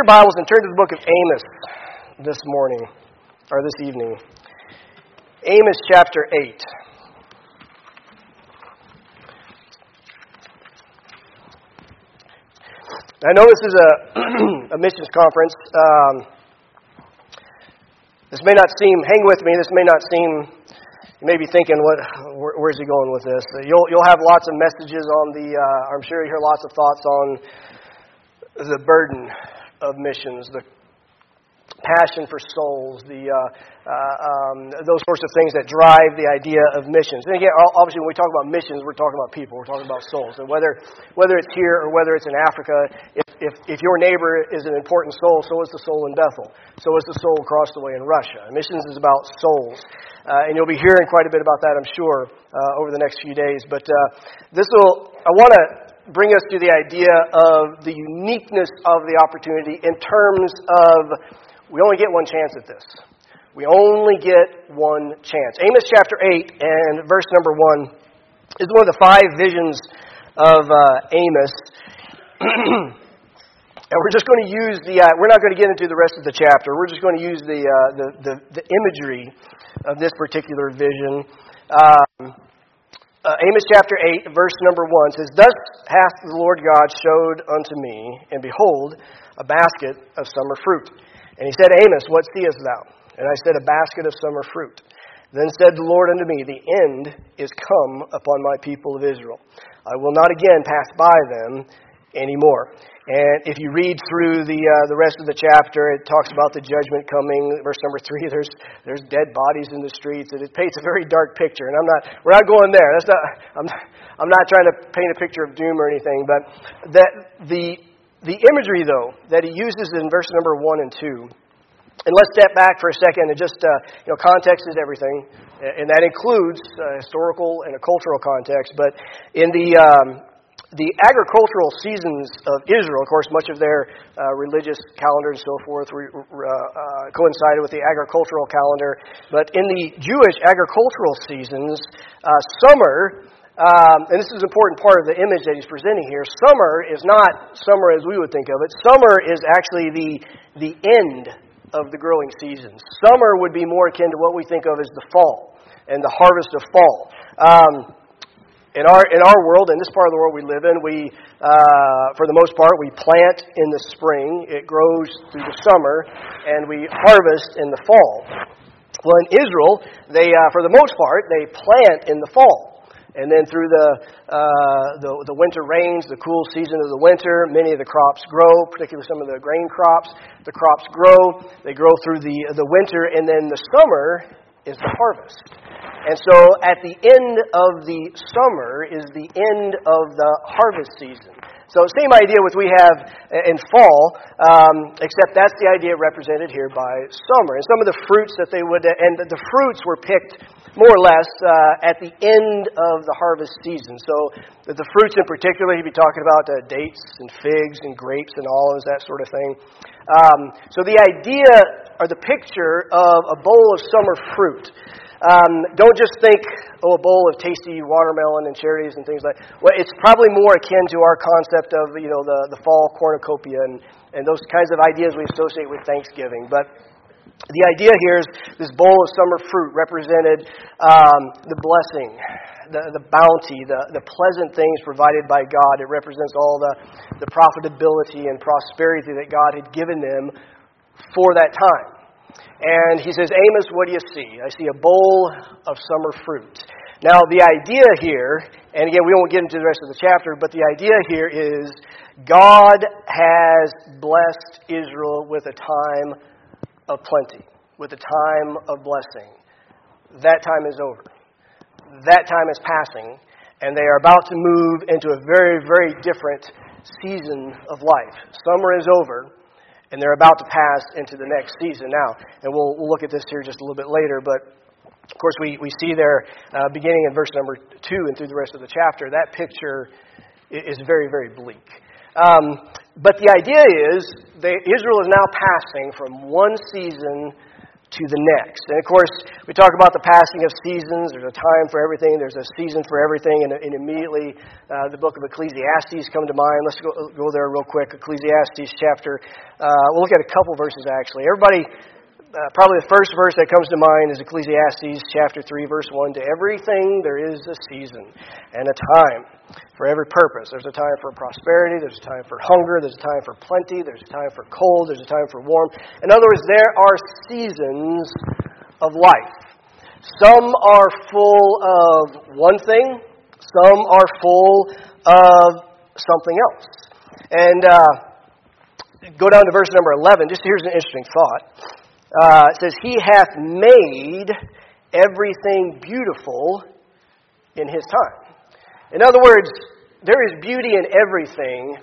your Bibles and turn to the book of Amos this morning, or this evening. Amos chapter 8. I know this is a, a missions conference. Um, this may not seem, hang with me, this may not seem, you may be thinking, what, where, where's he going with this? You'll, you'll have lots of messages on the, uh, I'm sure you hear lots of thoughts on the burden of missions, the passion for souls, the, uh, uh, um, those sorts of things that drive the idea of missions. And again, obviously, when we talk about missions, we're talking about people, we're talking about souls. And whether, whether it's here or whether it's in Africa, if, if, if your neighbor is an important soul, so is the soul in Bethel. So is the soul across the way in Russia. Missions is about souls. Uh, and you'll be hearing quite a bit about that, I'm sure, uh, over the next few days. But uh, this will, I want to bring us to the idea of the uniqueness of the opportunity in terms of we only get one chance at this. We only get one chance. Amos chapter 8 and verse number 1 is one of the five visions of uh, Amos. and we're just going to use the, uh, we're not going to get into the rest of the chapter. We're just going to use the, uh, the, the, the, imagery of this particular vision. Um, uh, Amos chapter 8, verse number 1 says, Thus hath the Lord God showed unto me, and behold, a basket of summer fruit. And he said, Amos, what seest thou? And I said, A basket of summer fruit. Then said the Lord unto me, The end is come upon my people of Israel. I will not again pass by them anymore. And if you read through the uh, the rest of the chapter, it talks about the judgment coming. Verse number three, there's there's dead bodies in the streets, and it paints a very dark picture. And I'm not we're not going there. That's not I'm I'm not trying to paint a picture of doom or anything, but that the the imagery, though, that he uses in verse number 1 and 2, and let's step back for a second and just, uh, you know, context is everything, and that includes uh, historical and a cultural context. But in the, um, the agricultural seasons of Israel, of course, much of their uh, religious calendar and so forth re, uh, uh, coincided with the agricultural calendar. But in the Jewish agricultural seasons, uh, summer um, and this is an important part of the image that he's presenting here. Summer is not summer as we would think of it. Summer is actually the, the end of the growing season. Summer would be more akin to what we think of as the fall and the harvest of fall. Um, in our in our world, in this part of the world we live in, we uh, for the most part we plant in the spring. It grows through the summer, and we harvest in the fall. Well, in Israel, they uh, for the most part they plant in the fall. And then through the, uh, the, the, winter rains, the cool season of the winter, many of the crops grow, particularly some of the grain crops. The crops grow, they grow through the, the winter, and then the summer is the harvest. And so at the end of the summer is the end of the harvest season. So same idea with we have in fall, um, except that's the idea represented here by summer. And some of the fruits that they would, and the fruits were picked more or less uh, at the end of the harvest season. So the fruits in particular, he'd be talking about uh, dates and figs and grapes and olives, that sort of thing. Um, so the idea or the picture of a bowl of summer fruit. Um, don't just think, oh, a bowl of tasty watermelon and cherries and things like. Well, it's probably more akin to our concept of you know the the fall cornucopia and and those kinds of ideas we associate with Thanksgiving. But the idea here is this bowl of summer fruit represented um, the blessing, the, the bounty, the, the pleasant things provided by God. It represents all the, the profitability and prosperity that God had given them for that time. And he says, Amos, what do you see? I see a bowl of summer fruit. Now, the idea here, and again, we won't get into the rest of the chapter, but the idea here is God has blessed Israel with a time of plenty, with a time of blessing. That time is over. That time is passing, and they are about to move into a very, very different season of life. Summer is over, and they're about to pass into the next season now. And we'll, we'll look at this here just a little bit later, but of course, we, we see there, uh, beginning in verse number 2 and through the rest of the chapter, that picture is very, very bleak. Um, but the idea is that Israel is now passing from one season to the next. And of course, we talk about the passing of seasons. There's a time for everything. There's a season for everything. And, and immediately, uh, the book of Ecclesiastes come to mind. Let's go, go there real quick. Ecclesiastes chapter. Uh, we'll look at a couple verses actually. Everybody uh, probably the first verse that comes to mind is Ecclesiastes chapter 3, verse 1. To everything there is a season and a time for every purpose. There's a time for prosperity, there's a time for hunger, there's a time for plenty, there's a time for cold, there's a time for warm. In other words, there are seasons of life. Some are full of one thing, some are full of something else. And uh, go down to verse number 11. Just here's an interesting thought uh, it says, He hath made everything beautiful in His time. In other words, there is beauty in everything.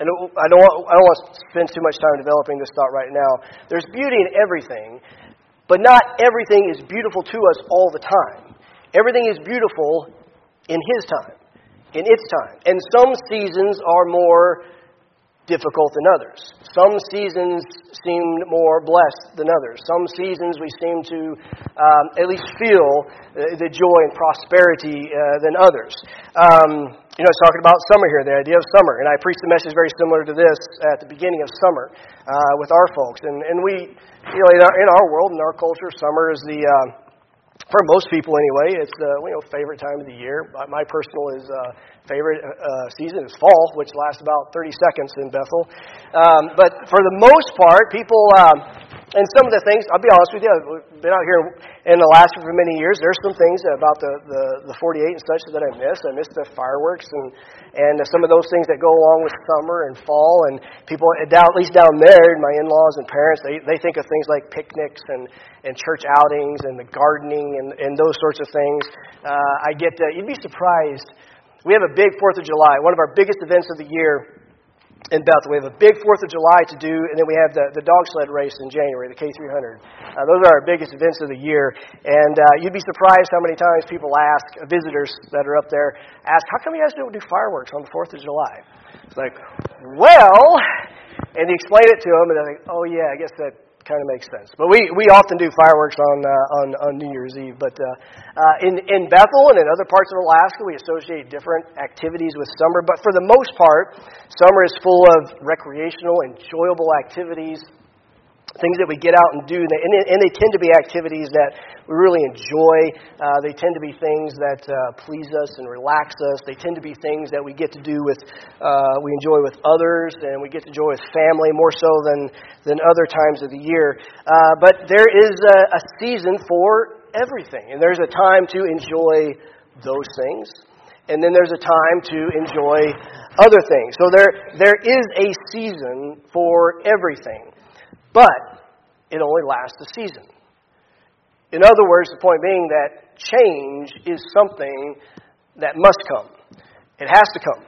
And I don't, want, I don't want to spend too much time developing this thought right now. There's beauty in everything, but not everything is beautiful to us all the time. Everything is beautiful in His time, in its time. And some seasons are more difficult than others. Some seasons seem more blessed than others. Some seasons we seem to um, at least feel the joy and prosperity uh, than others. Um, you know, it's talking about summer here, the idea of summer, and I preached a message very similar to this at the beginning of summer uh, with our folks. And, and we, you know, in our, in our world, in our culture, summer is the uh, for most people anyway, it's the you know favorite time of the year. My personal is uh, favorite uh, season is fall, which lasts about 30 seconds in Bethel. Um, but for the most part, people um, and some of the things, I'll be honest with you, I've been out here in Alaska for many years. There's some things about the, the, the 48 and such that I miss. I miss the fireworks and, and some of those things that go along with summer and fall. And people, down, at least down there, my in laws and parents, they, they think of things like picnics and, and church outings and the gardening and, and those sorts of things. Uh, I get, uh, you'd be surprised. We have a big 4th of July, one of our biggest events of the year in Bethel. We have a big Fourth of July to do, and then we have the, the dog sled race in January, the K300. Uh, those are our biggest events of the year, and uh, you'd be surprised how many times people ask uh, visitors that are up there ask, "How come you guys don't do fireworks on the Fourth of July?" It's like, well, and you explain it to them, and they're like, "Oh yeah, I guess that kind of makes sense. But we, we often do fireworks on, uh, on, on New Year's Eve. But uh, uh, in, in Bethel and in other parts of Alaska, we associate different activities with summer. But for the most part, summer is full of recreational, enjoyable activities, things that we get out and do, and they, and they tend to be activities that we really enjoy. Uh, they tend to be things that uh, please us and relax us. They tend to be things that we get to do with, uh, we enjoy with others, and we get to enjoy with family more so than, than other times of the year. Uh, but there is a, a season for everything, and there's a time to enjoy those things. And then there's a time to enjoy other things. So there, there is a season for everything. But it only lasts a season. In other words, the point being that change is something that must come. It has to come.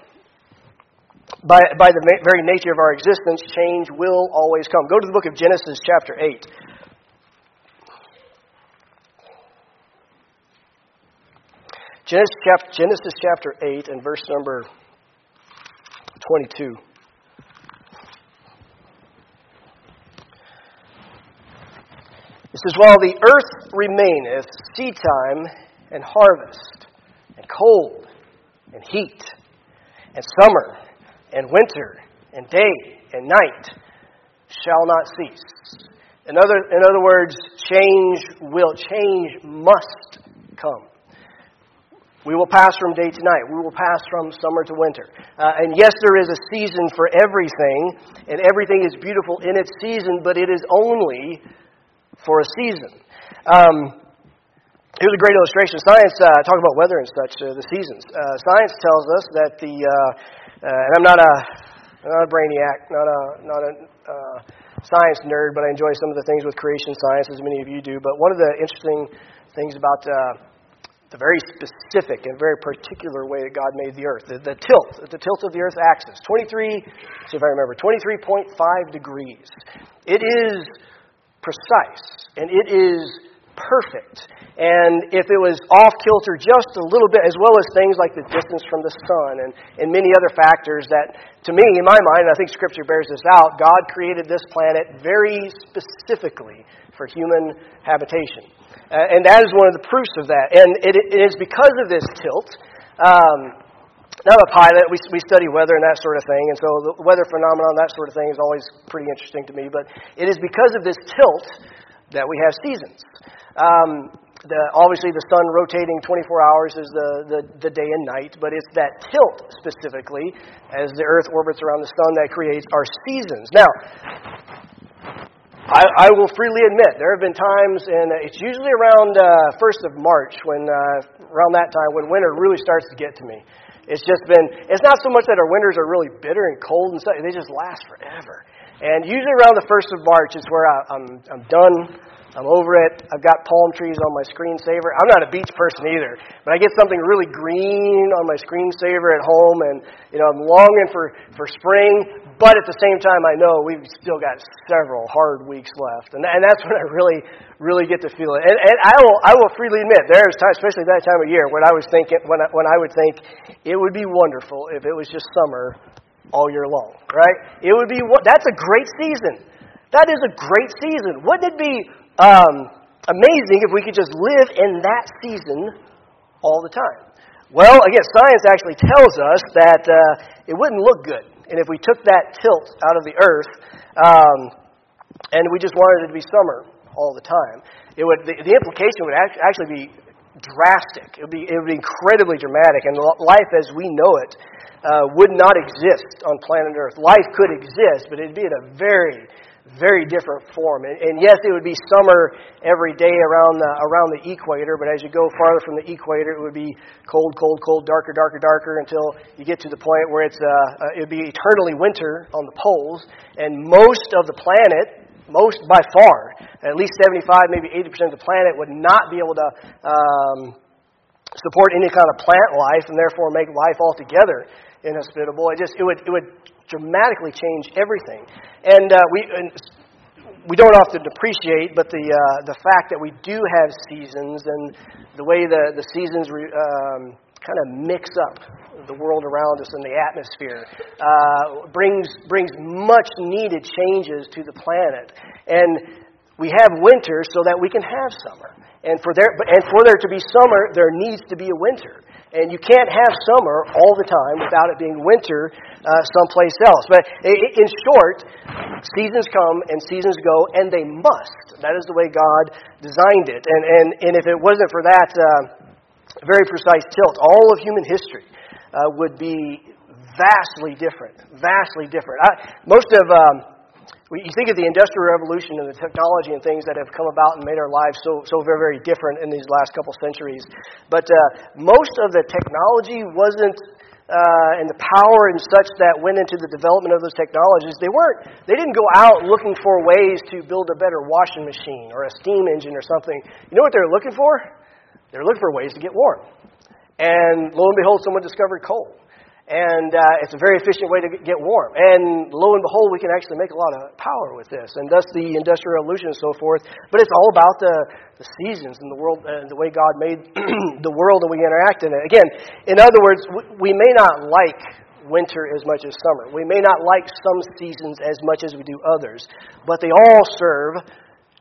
By, by the very nature of our existence, change will always come. Go to the book of Genesis, chapter 8. Genesis chapter 8 and verse number 22. Says, While the earth remaineth, seedtime and harvest, and cold and heat, and summer and winter, and day and night shall not cease. In other, in other words, change will, change must come. We will pass from day to night. We will pass from summer to winter. Uh, and yes, there is a season for everything, and everything is beautiful in its season, but it is only for a season. Um, here's a great illustration. Science, uh, talk about weather and such, uh, the seasons. Uh, science tells us that the, uh, uh, and I'm not a, not a brainiac, not a, not a uh, science nerd, but I enjoy some of the things with creation science, as many of you do. But one of the interesting things about the very specific and very particular way that God made the earth. The, the tilt, the tilt of the earth's axis, 23, see if I remember, 23.5 degrees. It is precise, and it is perfect. And if it was off kilter just a little bit, as well as things like the distance from the sun and, and many other factors that, to me, in my mind, I think Scripture bears this out, God created this planet very specifically for human habitation. Uh, and that is one of the proofs of that. And it, it is because of this tilt. Um, I'm a pilot. We, we study weather and that sort of thing. And so the weather phenomenon, that sort of thing, is always pretty interesting to me. But it is because of this tilt that we have seasons. Um, the, obviously, the sun rotating 24 hours is the, the, the, day and night, but it's that tilt specifically as the Earth orbits around the sun that creates our seasons. Now, I, I will freely admit there have been times, and it's usually around uh, 1st of March, when uh, around that time when winter really starts to get to me. It's just been, it's not so much that our winters are really bitter and cold and stuff, they just last forever. And usually around the 1st of March is where I, I'm, I'm done I'm over it. I've got palm trees on my screensaver. I'm not a beach person either, but I get something really green on my screensaver at home, and you know I'm longing for for spring. But at the same time, I know we've still got several hard weeks left, and and that's when I really really get to feel it. And, and I will I will freely admit there's times, especially that time of year, when I was thinking when I, when I would think it would be wonderful if it was just summer all year long, right? It would be that's a great season. That is a great season. Wouldn't it be um, amazing if we could just live in that season all the time. Well, again, science actually tells us that uh, it wouldn't look good. And if we took that tilt out of the earth um, and we just wanted it to be summer all the time, it would, the, the implication would actually be drastic. It would be, it would be incredibly dramatic. And life as we know it uh, would not exist on planet Earth. Life could exist, but it would be at a very very different form. And, and, yes, it would be summer every day around the, around the equator, but as you go farther from the equator, it would be cold, cold, cold, darker, darker, darker until you get to the point where it's, uh, uh, it would be eternally winter on the poles. And most of the planet, most by far, at least 75, maybe 80% of the planet would not be able to um, support any kind of plant life and therefore make life altogether inhospitable. It just, it would, it would dramatically change everything. And uh, we, and we don't often appreciate, but the, uh, the fact that we do have seasons and the way the, the seasons re, um, kind of mix up the world around us and the atmosphere uh, brings, brings much needed changes to the planet. And we have winter so that we can have summer. And for there, and for there to be summer, there needs to be a winter. And you can't have summer all the time without it being winter uh, someplace else. But in short, seasons come and seasons go, and they must. That is the way God designed it. And, and, and if it wasn't for that uh, very precise tilt, all of human history uh, would be vastly different. Vastly different. I, most of. Um, you think of the Industrial Revolution and the technology and things that have come about and made our lives so, so very, very different in these last couple centuries. But uh, most of the technology wasn't, uh, and the power and such that went into the development of those technologies, they weren't, they didn't go out looking for ways to build a better washing machine or a steam engine or something. You know what they were looking for? They were looking for ways to get warm. And lo and behold, someone discovered coal. And uh, it's a very efficient way to get warm. And lo and behold, we can actually make a lot of power with this. And thus the Industrial Revolution and so forth. But it's all about the, the seasons and the world, uh, the way God made the world and we interact in it. Again, in other words, we, we may not like winter as much as summer. We may not like some seasons as much as we do others. But they all serve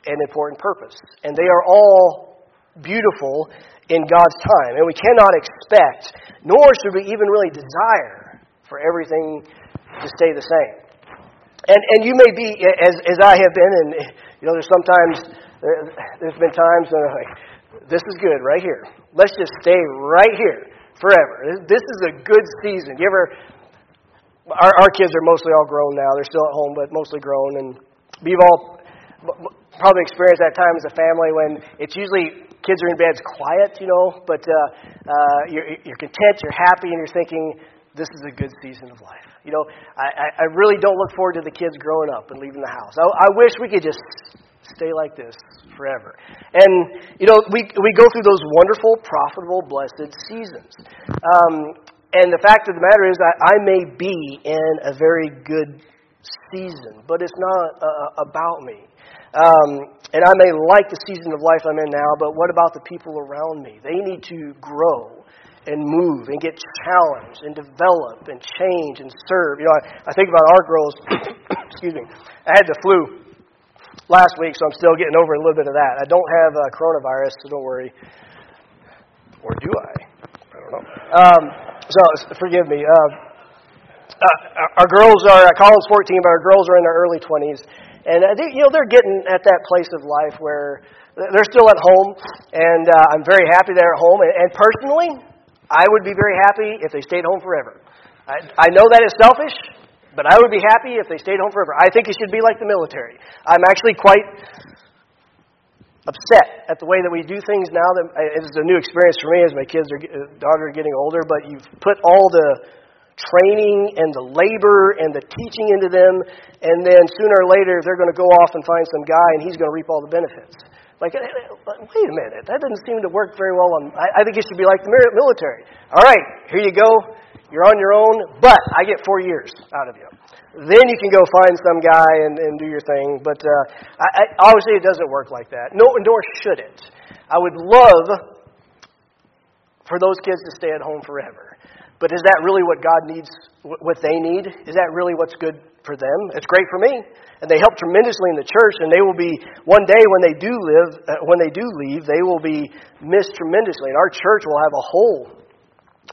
an important purpose. And they are all beautiful in God's time. And we cannot expect, nor should we even really desire, for everything to stay the same. And, and you may be, as, as I have been, and you know, there's sometimes, there, there's been times when I'm like, this is good right here. Let's just stay right here forever. This is a good season. You ever, our, our kids are mostly all grown now. They're still at home, but mostly grown. And we've all probably experienced that time as a family when it's usually kids are in bed, it's quiet, you know, but uh, uh, you're, you're content, you're happy, and you're thinking, this is a good season of life. You know, I, I really don't look forward to the kids growing up and leaving the house. I, I wish we could just stay like this forever. And, you know, we, we go through those wonderful, profitable, blessed seasons. Um, and the fact of the matter is that I may be in a very good season, but it's not uh, about me. Um, and I may like the season of life I'm in now, but what about the people around me? They need to grow and move and get challenged and develop and change and serve. You know, I, I think about our girls. excuse me. I had the flu last week, so I'm still getting over a little bit of that. I don't have uh, coronavirus, so don't worry. Or do I? I don't know. Um, so forgive me. Uh, uh, our girls are, Colin's 14, but our girls are in their early 20s. And, uh, they, you know, they're getting at that place of life where they're still at home, and uh, I'm very happy they're at home. And, and personally, I would be very happy if they stayed home forever. I, I know that is selfish, but I would be happy if they stayed home forever. I think it should be like the military. I'm actually quite upset at the way that we do things now. That it's a new experience for me as my kids are uh, daughter are getting older. But you've put all the training and the labor and the teaching into them, and then sooner or later they're going to go off and find some guy and he's going to reap all the benefits. Like, wait a minute, that doesn't seem to work very well on. I, I think it should be like the military. All right, here you go. You're on your own, but I get four years out of you. Then you can go find some guy and, and do your thing. But uh, I, I, obviously, it doesn't work like that. No, nor should it. I would love for those kids to stay at home forever. But is that really what God needs, what they need? Is that really what's good for them? It's great for me. And they help tremendously in the church, and they will be, one day when they do live, uh, when they do leave, they will be missed tremendously. And our church will have a hole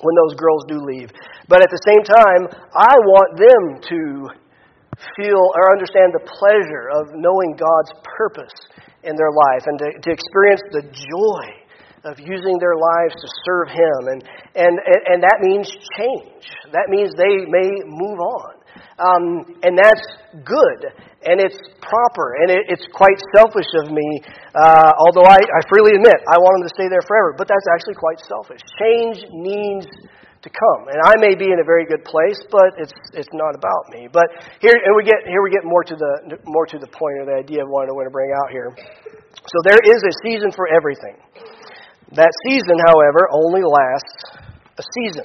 when those girls do leave. But at the same time, I want them to feel or understand the pleasure of knowing God's purpose in their life and to, to experience the joy of using their lives to serve Him. And, and, and that means change. That means they may move on. Um, and that's good. And it's proper. And it, it's quite selfish of me, uh, although I, I freely admit I want them to stay there forever. But that's actually quite selfish. Change needs to come. And I may be in a very good place, but it's it's not about me. But here and we get here we get more to the more to the point of the idea of what I want to bring out here. So there is a season for everything. That season, however, only lasts a season.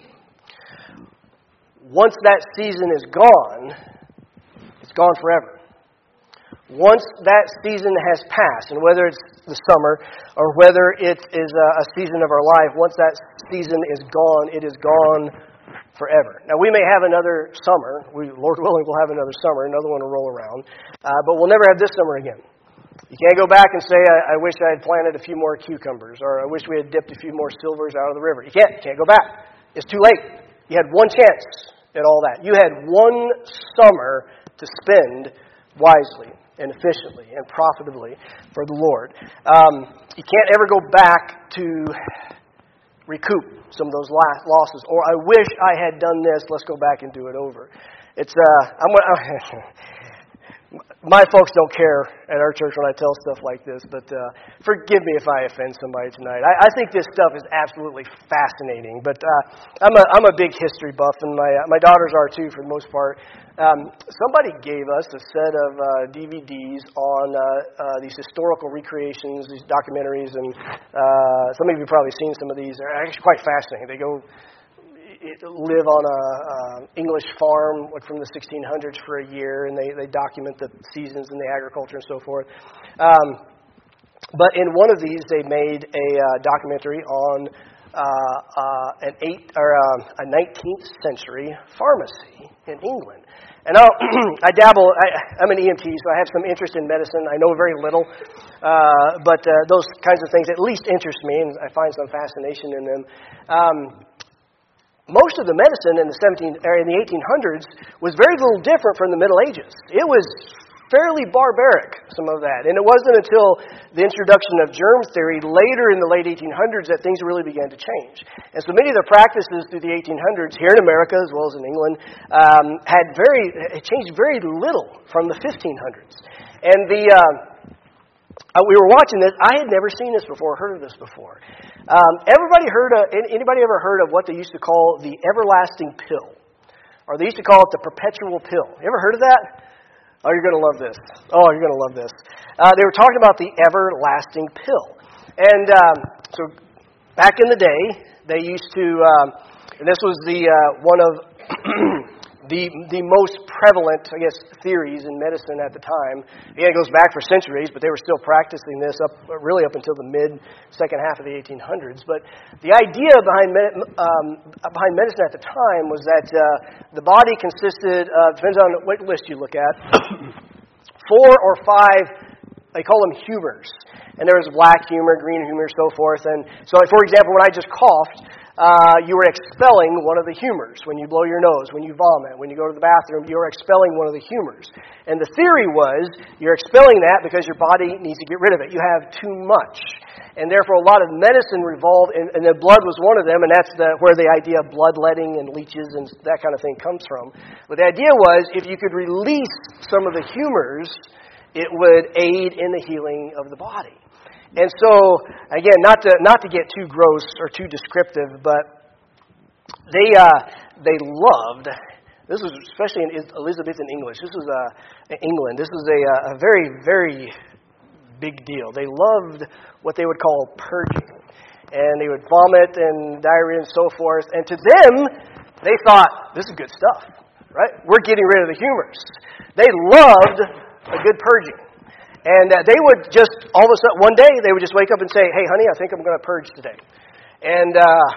Once that season is gone, it's gone forever. Once that season has passed, and whether it's the summer or whether it is a season of our life, once that season is gone, it is gone forever. Now, we may have another summer. We, Lord willing, we'll have another summer. Another one will roll around. Uh, but we'll never have this summer again. You can't go back and say, I, I, wish I had planted a few more cucumbers, or I wish we had dipped a few more silvers out of the river. You can't. You can't go back. It's too late. You had one chance at all that. You had one summer to spend wisely and efficiently and profitably for the Lord. Um, you can't ever go back to recoup some of those losses. Or I wish I had done this. Let's go back and do it over. It's uh, I'm, my folks don't care at our church when I tell stuff like this, but uh, forgive me if I offend somebody tonight. I, I think this stuff is absolutely fascinating, but uh, I'm, a, I'm a big history buff, and my, uh, my daughters are too, for the most part. Um, somebody gave us a set of uh, DVDs on uh, uh, these historical recreations, these documentaries, and uh, some of you have probably seen some of these. They're actually quite fascinating. They go live on a uh, English farm like from the 1600s for a year, and they, they document the seasons and the agriculture and so forth. Um, but in one of these, they made a uh, documentary on uh, uh an eight or um, a 19th century pharmacy in England. And I'll, I dabble. I, am an EMT, so I have some interest in medicine. I know very little, uh, but uh, those kinds of things at least interest me, and I find some fascination in them. Um, most of the medicine in the 17 or in the 1800s was very little different from the Middle Ages. It was fairly barbaric, some of that. And it wasn't until the introduction of germ theory later in the late 1800s that things really began to change. And so many of the practices through the 1800s, here in America as well as in England, um, had very, it changed very little from the 1500s. And the, uh, uh, we were watching this. I had never seen this before, heard of this before. Um, everybody heard of, anybody ever heard of what they used to call the everlasting pill? Or they used to call it the perpetual pill. You ever heard of that? Oh, you're going to love this. Oh, you're going to love this. Uh, they were talking about the everlasting pill. And um, so back in the day, they used to, um, and this was the uh, one of the, the most prevalent, I guess, theories in medicine at the time. Again, it goes back for centuries, but they were still practicing this up really up until the mid second half of the 1800s. But the idea behind, um, behind medicine at the time was that uh, the body consisted of, depends on what list you look at, four or five, they call them humors. And there was black humor, green humor, so forth. And so, for example, when I just coughed, uh, you are expelling one of the humors. When you blow your nose, when you vomit, when you go to the bathroom, you're expelling one of the humors. And the theory was you're expelling that because your body needs to get rid of it. You have too much. And therefore, a lot of medicine revolved, and, and the blood was one of them, and that's the, where the idea of bloodletting and leeches and that kind of thing comes from. But the idea was if you could release some of the humors, it would aid in the healing of the body. And so, again, not to, not to get too gross or too descriptive, but they, uh, they loved, this was especially in Elizabethan English, this was uh, England, this was a, uh, a very, very big deal. They loved what they would call purging. And they would vomit and diarrhea and so forth. And to them, they thought, this is good stuff, right? We're getting rid of the humors. They loved a good purging. And uh, they would just, all of a sudden, one day, they would just wake up and say, hey, honey, I think I'm going to purge today. And uh,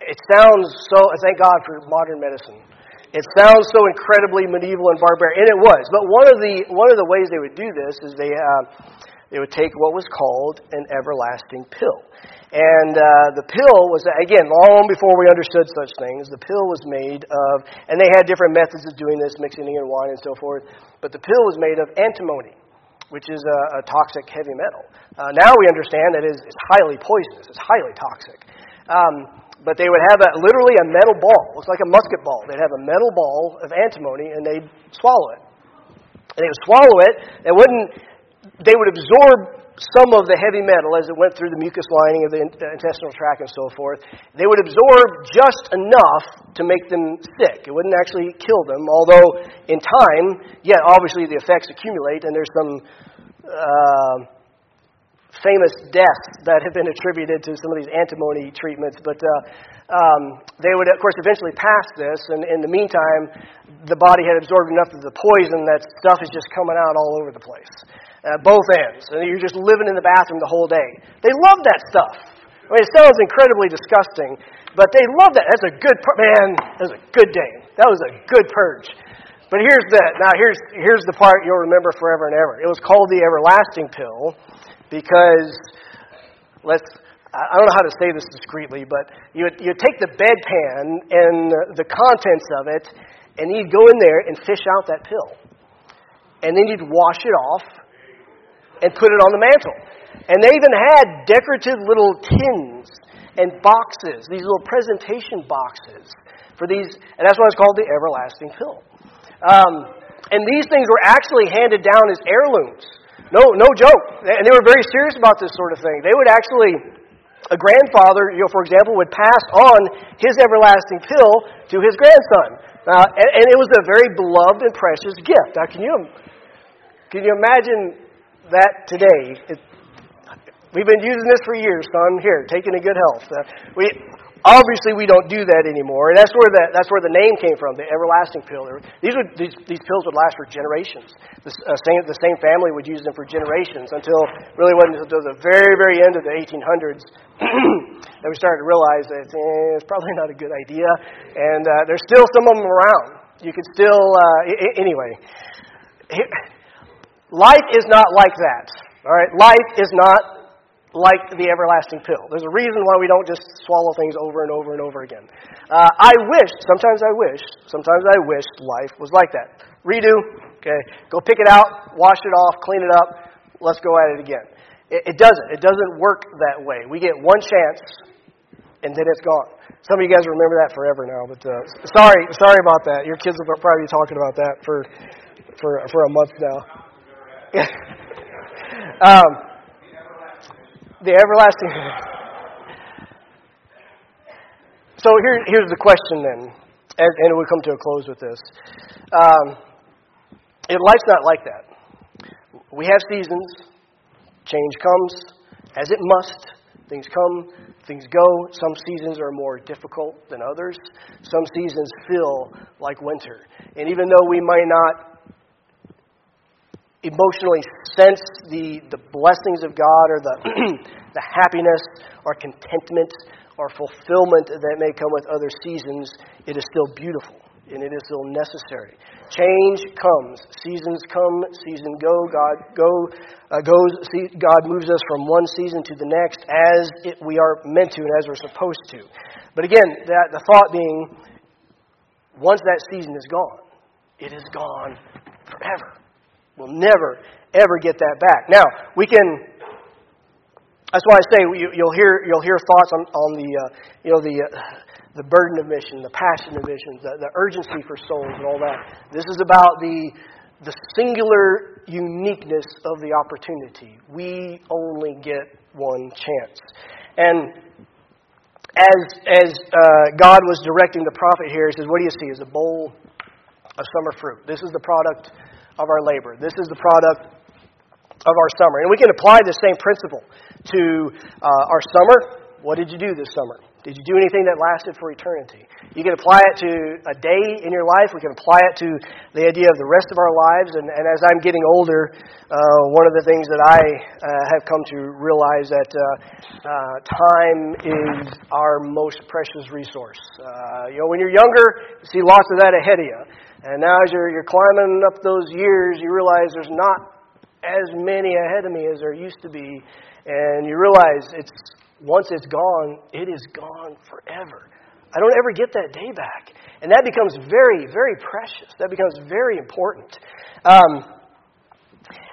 it sounds so, thank God for modern medicine. It sounds so incredibly medieval and barbaric, and it was. But one of the, one of the ways they would do this is they, uh, they would take what was called an everlasting pill. And uh, the pill was, again, long before we understood such things, the pill was made of, and they had different methods of doing this, mixing it in wine and so forth, but the pill was made of antimony which is a, a toxic heavy metal. Uh, now we understand that it is, it's highly poisonous, it's highly toxic. Um, but they would have a, literally a metal ball, looks like a musket ball. They'd have a metal ball of antimony and they'd swallow it. And they would swallow it, it wouldn't, they would absorb some of the heavy metal as it went through the mucous lining of the intestinal tract and so forth. They would absorb just enough to make them sick. It wouldn't actually kill them, although in time, yeah, obviously the effects accumulate, and there's some uh, famous deaths that have been attributed to some of these antimony treatments. But uh, um, they would, of course, eventually pass this, and in the meantime, the body had absorbed enough of the poison that stuff is just coming out all over the place at both ends. And you're just living in the bathroom the whole day. They love that stuff. I mean, it sounds incredibly disgusting, but they love that. That's a good, man, that was a good day. That was a good purge. But here's the, now here's, here's the part you'll remember forever and ever. It was called the everlasting pill because, let's, I don't know how to say this discreetly, but you would, you would take the bedpan and the contents of it, and you'd go in there and fish out that pill. And then you'd wash it off, and put it on the mantle. And they even had decorative little tins and boxes, these little presentation boxes for these, and that's why it's called the everlasting pill. Um, and these things were actually handed down as heirlooms. No, no joke. And they were very serious about this sort of thing. They would actually, a grandfather, you know, for example, would pass on his everlasting pill to his grandson. Uh, and, and it was a very beloved and precious gift. Now, can you, can you imagine that today. It, we've been using this for years, son. Here, taking in good health. Uh, we obviously we don't do that anymore, and that's where the that's where the name came from, the everlasting pill. These would these, these pills would last for generations. The uh, same the same family would use them for generations until really wasn't until the very very end of the 1800s that we started to realize that eh, it's probably not a good idea, and uh, there's still some of them around. You can still uh, I- anyway. Life is not like that. All right? Life is not like the everlasting pill. There's a reason why we don't just swallow things over and over and over again. Uh, I wish, sometimes I wish, sometimes I wish life was like that. Redo, okay, go pick it out, wash it off, clean it up, let's go at it again. It, it doesn't. It doesn't work that way. We get one chance, and then it's gone. Some of you guys remember that forever now, but uh, sorry, sorry about that. Your kids will probably be talking about that for for for a month now. um, the everlasting. So here, here's the question then, and, and we come to a close with this. Um, life's not like that. We have seasons. Change comes as it must. Things come, things go. Some seasons are more difficult than others. Some seasons feel like winter. And even though we might not emotionally sense the, the blessings of God or the, the happiness or contentment or fulfillment that may come with other seasons, it is still beautiful and it is still necessary. Change comes, seasons come, season go. God go uh, goes. See, God moves us from one season to the next as it, we are meant to and as we're supposed to. But again, that the thought being, once that season is gone, it is gone forever. We'll never ever get that back. Now we can. That's why I say you, will hear you'll hear thoughts on, on the uh, you know the uh, the burden of mission, the passion of mission, the, the urgency for souls, and all that. This is about the, the singular uniqueness of the opportunity. We only get one chance. And as, as uh, God was directing the prophet here, he says, What do you see? Is a bowl of summer fruit. This is the product of our labor. This is the product of our summer. And we can apply the same principle to uh, our summer. What did you do this summer? Did you do anything that lasted for eternity? You can apply it to a day in your life. We can apply it to the idea of the rest of our lives. And, and as I'm getting older, uh, one of the things that I uh, have come to realize that uh, uh time is our most precious resource. Uh, you know, when you're younger, you see lots of that ahead of you. And now as you're, you're climbing up those years, you realize there's not as many ahead of me as there used to be. And you realize it's once it's gone, it is gone forever. I don't ever get that day back. And that becomes very, very precious. That becomes very important. Um,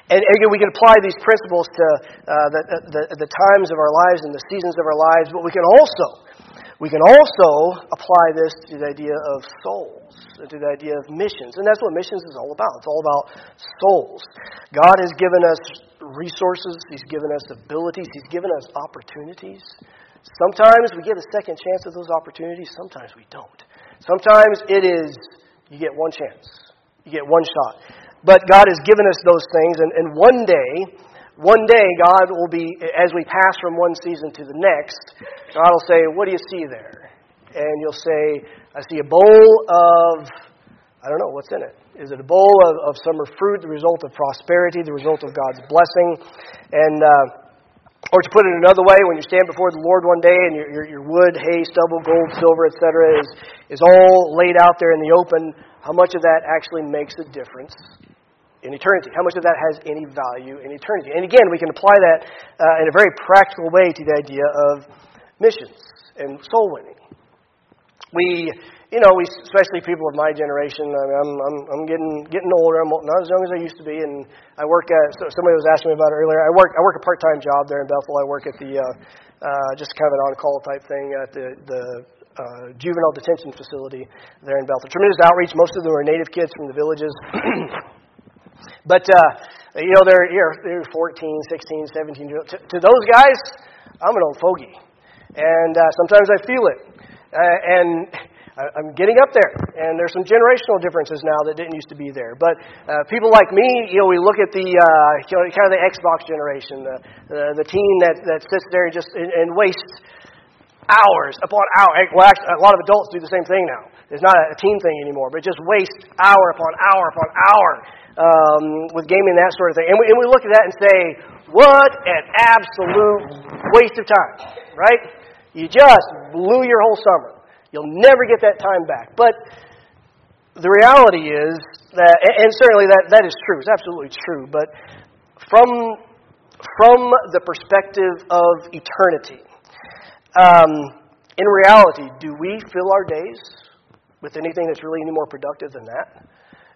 and again, we can apply these principles to uh, the, the, the times of our lives and the seasons of our lives, but we can also we can also apply this to the idea of souls, to the idea of missions. And that's what missions is all about. It's all about souls. God has given us resources, He's given us abilities, He's given us opportunities. Sometimes we get a second chance at those opportunities, sometimes we don't. Sometimes it is you get one chance, you get one shot. But God has given us those things, and, and one day, one day, God will be, as we pass from one season to the next, God will say, What do you see there? And you'll say, I see a bowl of, I don't know, what's in it? Is it a bowl of, of summer fruit, the result of prosperity, the result of God's blessing? And, uh, or to put it another way, when you stand before the Lord one day and your, your, your wood, hay, stubble, gold, silver, etc., is, is all laid out there in the open, how much of that actually makes a difference in eternity. How much of that has any value in eternity? And again, we can apply that uh, in a very practical way to the idea of missions and soul winning. We, you know, we especially people of my generation. I mean, I'm, I'm, I'm getting getting older. I'm not as young as I used to be, and I work at. So somebody was asking me about it earlier. I work I work a part time job there in Bethel. I work at the uh, uh, just kind of an on call type thing at the the uh, juvenile detention facility there in Bethel. Tremendous outreach. Most of them are native kids from the villages. But, uh, you know, they're, they're 14, 16, 17. To, to those guys, I'm an old fogey. And uh, sometimes I feel it. Uh, and I'm getting up there, and there's some generational differences now that didn't used to be there. But uh, people like me, you know, we look at the uh, you know, kind of the Xbox generation, the the, the teen that that sits there and just and, and wastes hours upon hour. Well, actually, a lot of adults do the same thing now. It's not a teen thing anymore, but just waste hour upon hour upon hour um, with gaming and that sort of thing. And we, and we look at that and say, what an absolute waste of time, right? You just blew your whole summer. You'll never get that time back. But the reality is that, and certainly that, that is true, it's absolutely true, but from, from the perspective of eternity, um, in reality, do we fill our days with anything that's really any more productive than that?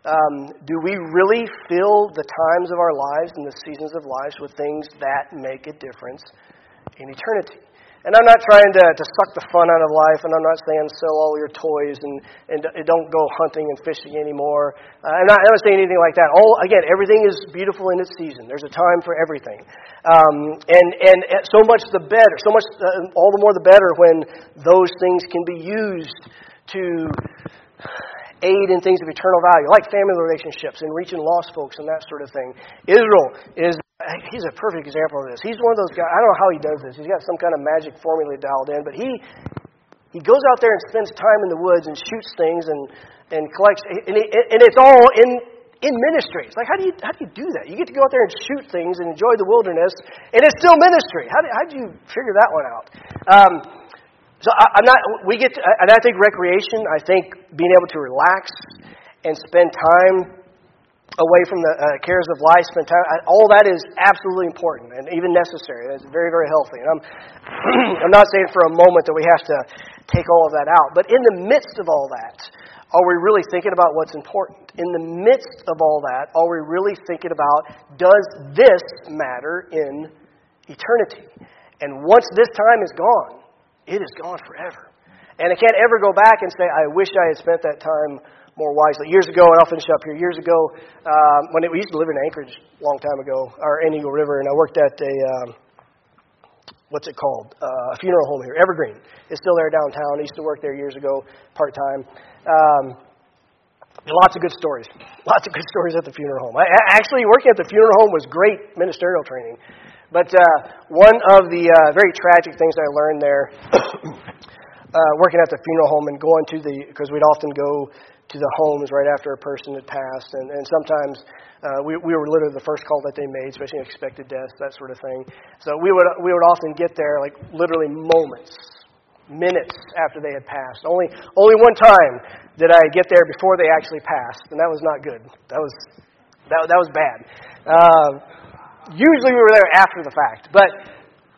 Um, do we really fill the times of our lives and the seasons of lives with things that make a difference in eternity? And I'm not trying to, to suck the fun out of life, and I'm not saying sell all your toys and, and don't go hunting and fishing anymore. Uh, I'm, not, I'm not saying anything like that. All again, everything is beautiful in its season. There's a time for everything, um, and and so much the better. So much, uh, all the more the better when those things can be used to aid in things of eternal value, like family relationships and reaching lost folks and that sort of thing. Israel is he's a perfect example of this. He's one of those guys. I don't know how he does this. He's got some kind of magic formula dialed in, but he he goes out there and spends time in the woods and shoots things and and collects, and, he, and it's all in in ministry. It's like how do you how do you do that? You get to go out there and shoot things and enjoy the wilderness, and it's still ministry. How do how do you figure that one out? Um, so I, am not. We get, to, and I think recreation. I think being able to relax and spend time away from the uh, cares of life, spend time. All that is absolutely important and even necessary. It's very, very healthy. And I'm, I'm not saying for a moment that we have to take all of that out, but in the midst of all that, are we really thinking about what's important? In the midst of all that, are we really thinking about does this matter in eternity? And once this time is gone, it is gone forever. And I can't ever go back and say, I wish I had spent that time more wisely. Years ago, and I'll finish up here. Years ago, um, when it, we used to live in Anchorage a long time ago, or in Eagle River, and I worked at a um, what's it called? Uh, a funeral home here, Evergreen. It's still there downtown. I used to work there years ago, part time. Um, lots of good stories. Lots of good stories at the funeral home. I, actually, working at the funeral home was great ministerial training. But uh, one of the uh, very tragic things I learned there, uh, working at the funeral home and going to the, because we'd often go to the homes right after a person had passed. And, and sometimes uh, we, we were literally the first call that they made, especially expected deaths, that sort of thing. So we would, we would often get there like literally moments, minutes after they had passed. Only, only one time did I get there before they actually passed, and that was not good. That was, that, that was bad. Uh, usually we were there after the fact, but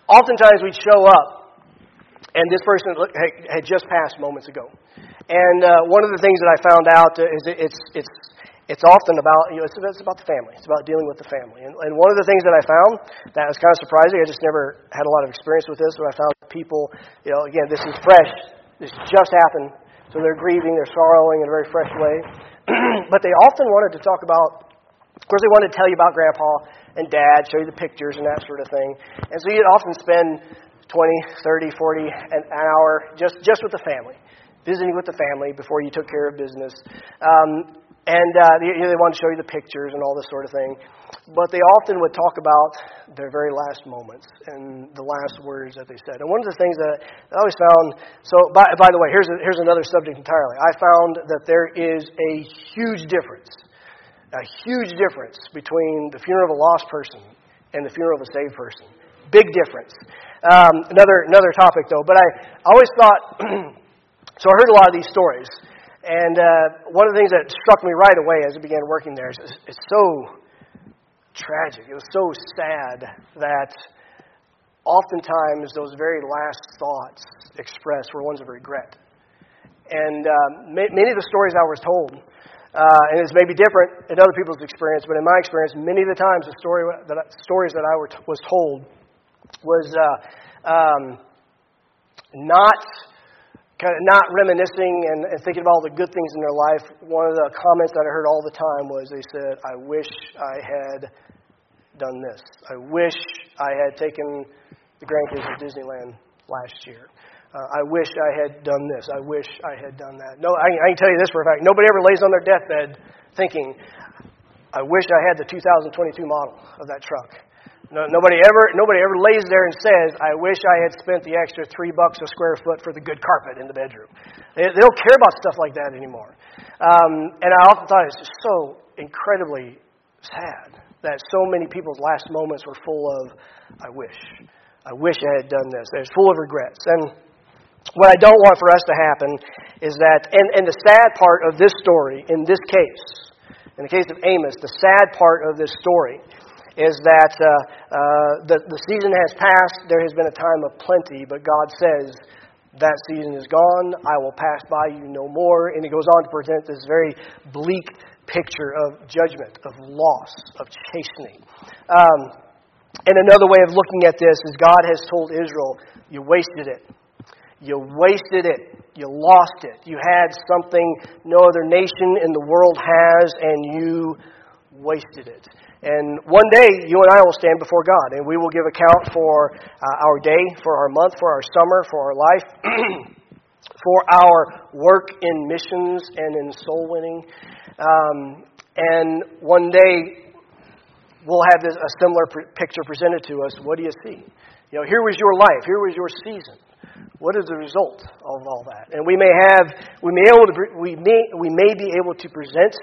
oftentimes we'd show up, and this person had just passed moments ago. And uh, one of the things that I found out is it's, it's, it's often about, you know, it's, about the family. It's about dealing with the family. And, and one of the things that I found that was kind of surprising, I just never had a lot of experience with this, but I found people, you know, again, this is fresh. This just happened. So they're grieving, they're sorrowing in a very fresh way. but they often wanted to talk about, of course, they wanted to tell you about grandpa and dad, show you the pictures and that sort of thing. And so you'd often spend 20, 30, 40 an hour just, just with the family visiting with the family before you took care of business. Um, and uh, they, they wanted to show you the pictures and all this sort of thing. But they often would talk about their very last moments and the last words that they said. And one of the things that I always found so, by, by the way, here's, a, here's another subject entirely. I found that there is a huge difference, a huge difference between the funeral of a lost person and the funeral of a saved person. Big difference. Um, another, another topic, though. But I always thought. So I heard a lot of these stories. And uh, one of the things that struck me right away as I began working there is it's so tragic. It was so sad that oftentimes those very last thoughts expressed were ones of regret. And um, many of the stories I was told, uh, and it's maybe different in other people's experience, but in my experience, many of the times the story that stories that I were t- was told was uh, um, not kind of not reminiscing and, and thinking about all the good things in their life, one of the comments that I heard all the time was they said, I wish I had done this. I wish I had taken the grandkids to Disneyland last year. Uh, I wish I had done this. I wish I had done that. No, I, I can tell you this for a fact. Nobody ever lays on their deathbed thinking, I wish I had the 2022 model of that truck. No, nobody ever nobody ever lays there and says, "I wish I had spent the extra three bucks a square foot for the good carpet in the bedroom." They, they don't care about stuff like that anymore. Um, and I often thought it's just so incredibly sad that so many people's last moments were full of, "I wish, I wish I had done this." They're full of regrets. And what I don't want for us to happen is that, and, and the sad part of this story, in this case, in the case of Amos, the sad part of this story is that uh, uh, the, the season has passed, there has been a time of plenty, but God says, that season is gone, I will pass by you no more. And he goes on to present this very bleak picture of judgment, of loss, of chastening. Um, and another way of looking at this is God has told Israel, You wasted it. You wasted it. You lost it. You had something no other nation in the world has, and you wasted it. And one day, you and I will stand before God, and we will give account for uh, our day, for our month, for our summer, for our life, for our work in missions and in soul winning. Um, and one day, we'll have this, a similar picture presented to us. What do you see? You know, here was your life. Here was your season. What is the result of all that? And we may have, we may, able to, we may, we may be able to present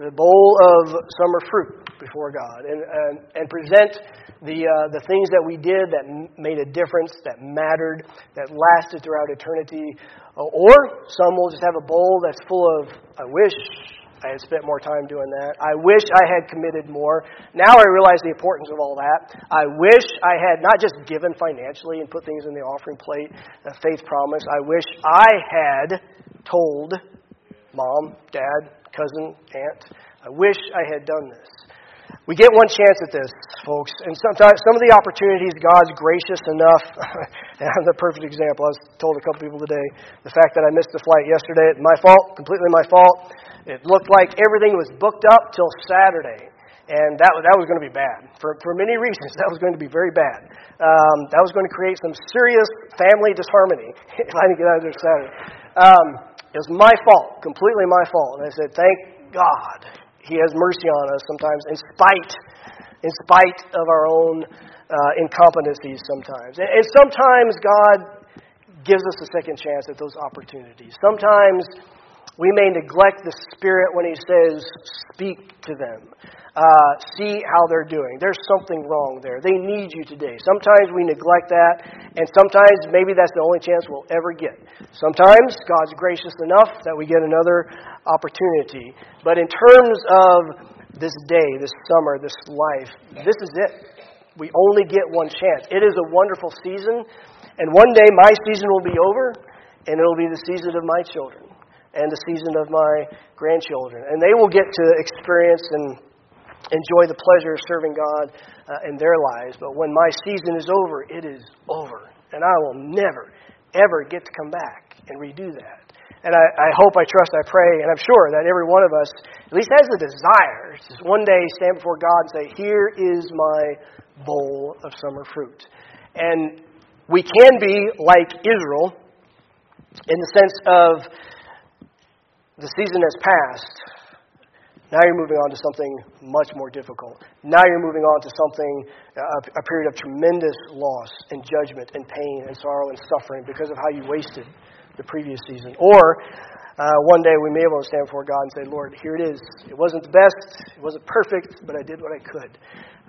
the bowl of summer fruit before God and, and, and present the, uh, the things that we did that made a difference, that mattered, that lasted throughout eternity. Or some will just have a bowl that's full of, I wish I had spent more time doing that. I wish I had committed more. Now I realize the importance of all that. I wish I had not just given financially and put things in the offering plate, a faith promise. I wish I had told mom, dad, cousin, aunt. I wish I had done this. We get one chance at this, folks, and sometimes some of the opportunities God's gracious enough. and I'm the perfect example. I was told a couple people today the fact that I missed the flight yesterday, my fault, completely my fault. It looked like everything was booked up till Saturday. And that, that was going to be bad. For, for many reasons, that was going to be very bad. Um, that was going to create some serious family disharmony if I didn't get out of there Saturday. Um, it was my fault, completely my fault. And I said, thank God He has mercy on us sometimes in spite, in spite of our own uh, incompetencies sometimes. And, and sometimes God gives us a second chance at those opportunities. Sometimes we may neglect the Spirit when He says, speak to them. Uh, see how they're doing. There's something wrong there. They need you today. Sometimes we neglect that, and sometimes maybe that's the only chance we'll ever get. Sometimes God's gracious enough that we get another opportunity. But in terms of this day, this summer, this life, this is it. We only get one chance. It is a wonderful season, and one day my season will be over, and it'll be the season of my children and the season of my grandchildren. And they will get to experience and enjoy the pleasure of serving God uh, in their lives. But when my season is over, it is over. And I will never, ever get to come back and redo that. And I, I hope, I trust, I pray, and I'm sure that every one of us at least has the desire to one day stand before God and say, Here is my bowl of summer fruit. And we can be like Israel in the sense of the season has passed. Now you're moving on to something much more difficult. Now you're moving on to something, a, a period of tremendous loss and judgment and pain and sorrow and suffering because of how you wasted the previous season. Or uh, one day we may be able to stand before God and say, Lord, here it is. It wasn't the best, it wasn't perfect, but I did what I could.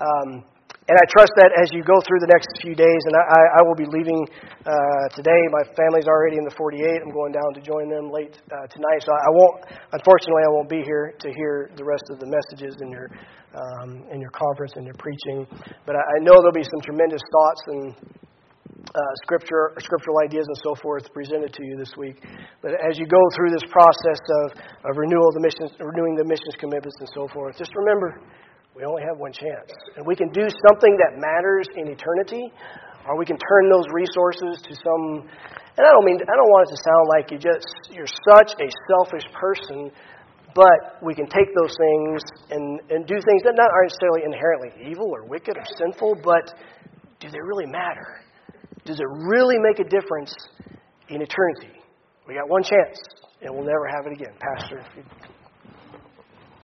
Um, and I trust that as you go through the next few days, and I, I will be leaving uh, today. My family's already in the 48. I'm going down to join them late uh, tonight, so I won't. Unfortunately, I won't be here to hear the rest of the messages in your um, in your conference and your preaching. But I, I know there'll be some tremendous thoughts and uh, scripture, scriptural ideas and so forth presented to you this week. But as you go through this process of, of renewal of the missions, renewing the missions commitments and so forth, just remember we only have one chance. And we can do something that matters in eternity, or we can turn those resources to some and I don't mean I don't want it to sound like you just you're such a selfish person, but we can take those things and, and do things that not aren't necessarily inherently evil or wicked or sinful, but do they really matter? Does it really make a difference in eternity? We got one chance, and we'll never have it again. Pastor,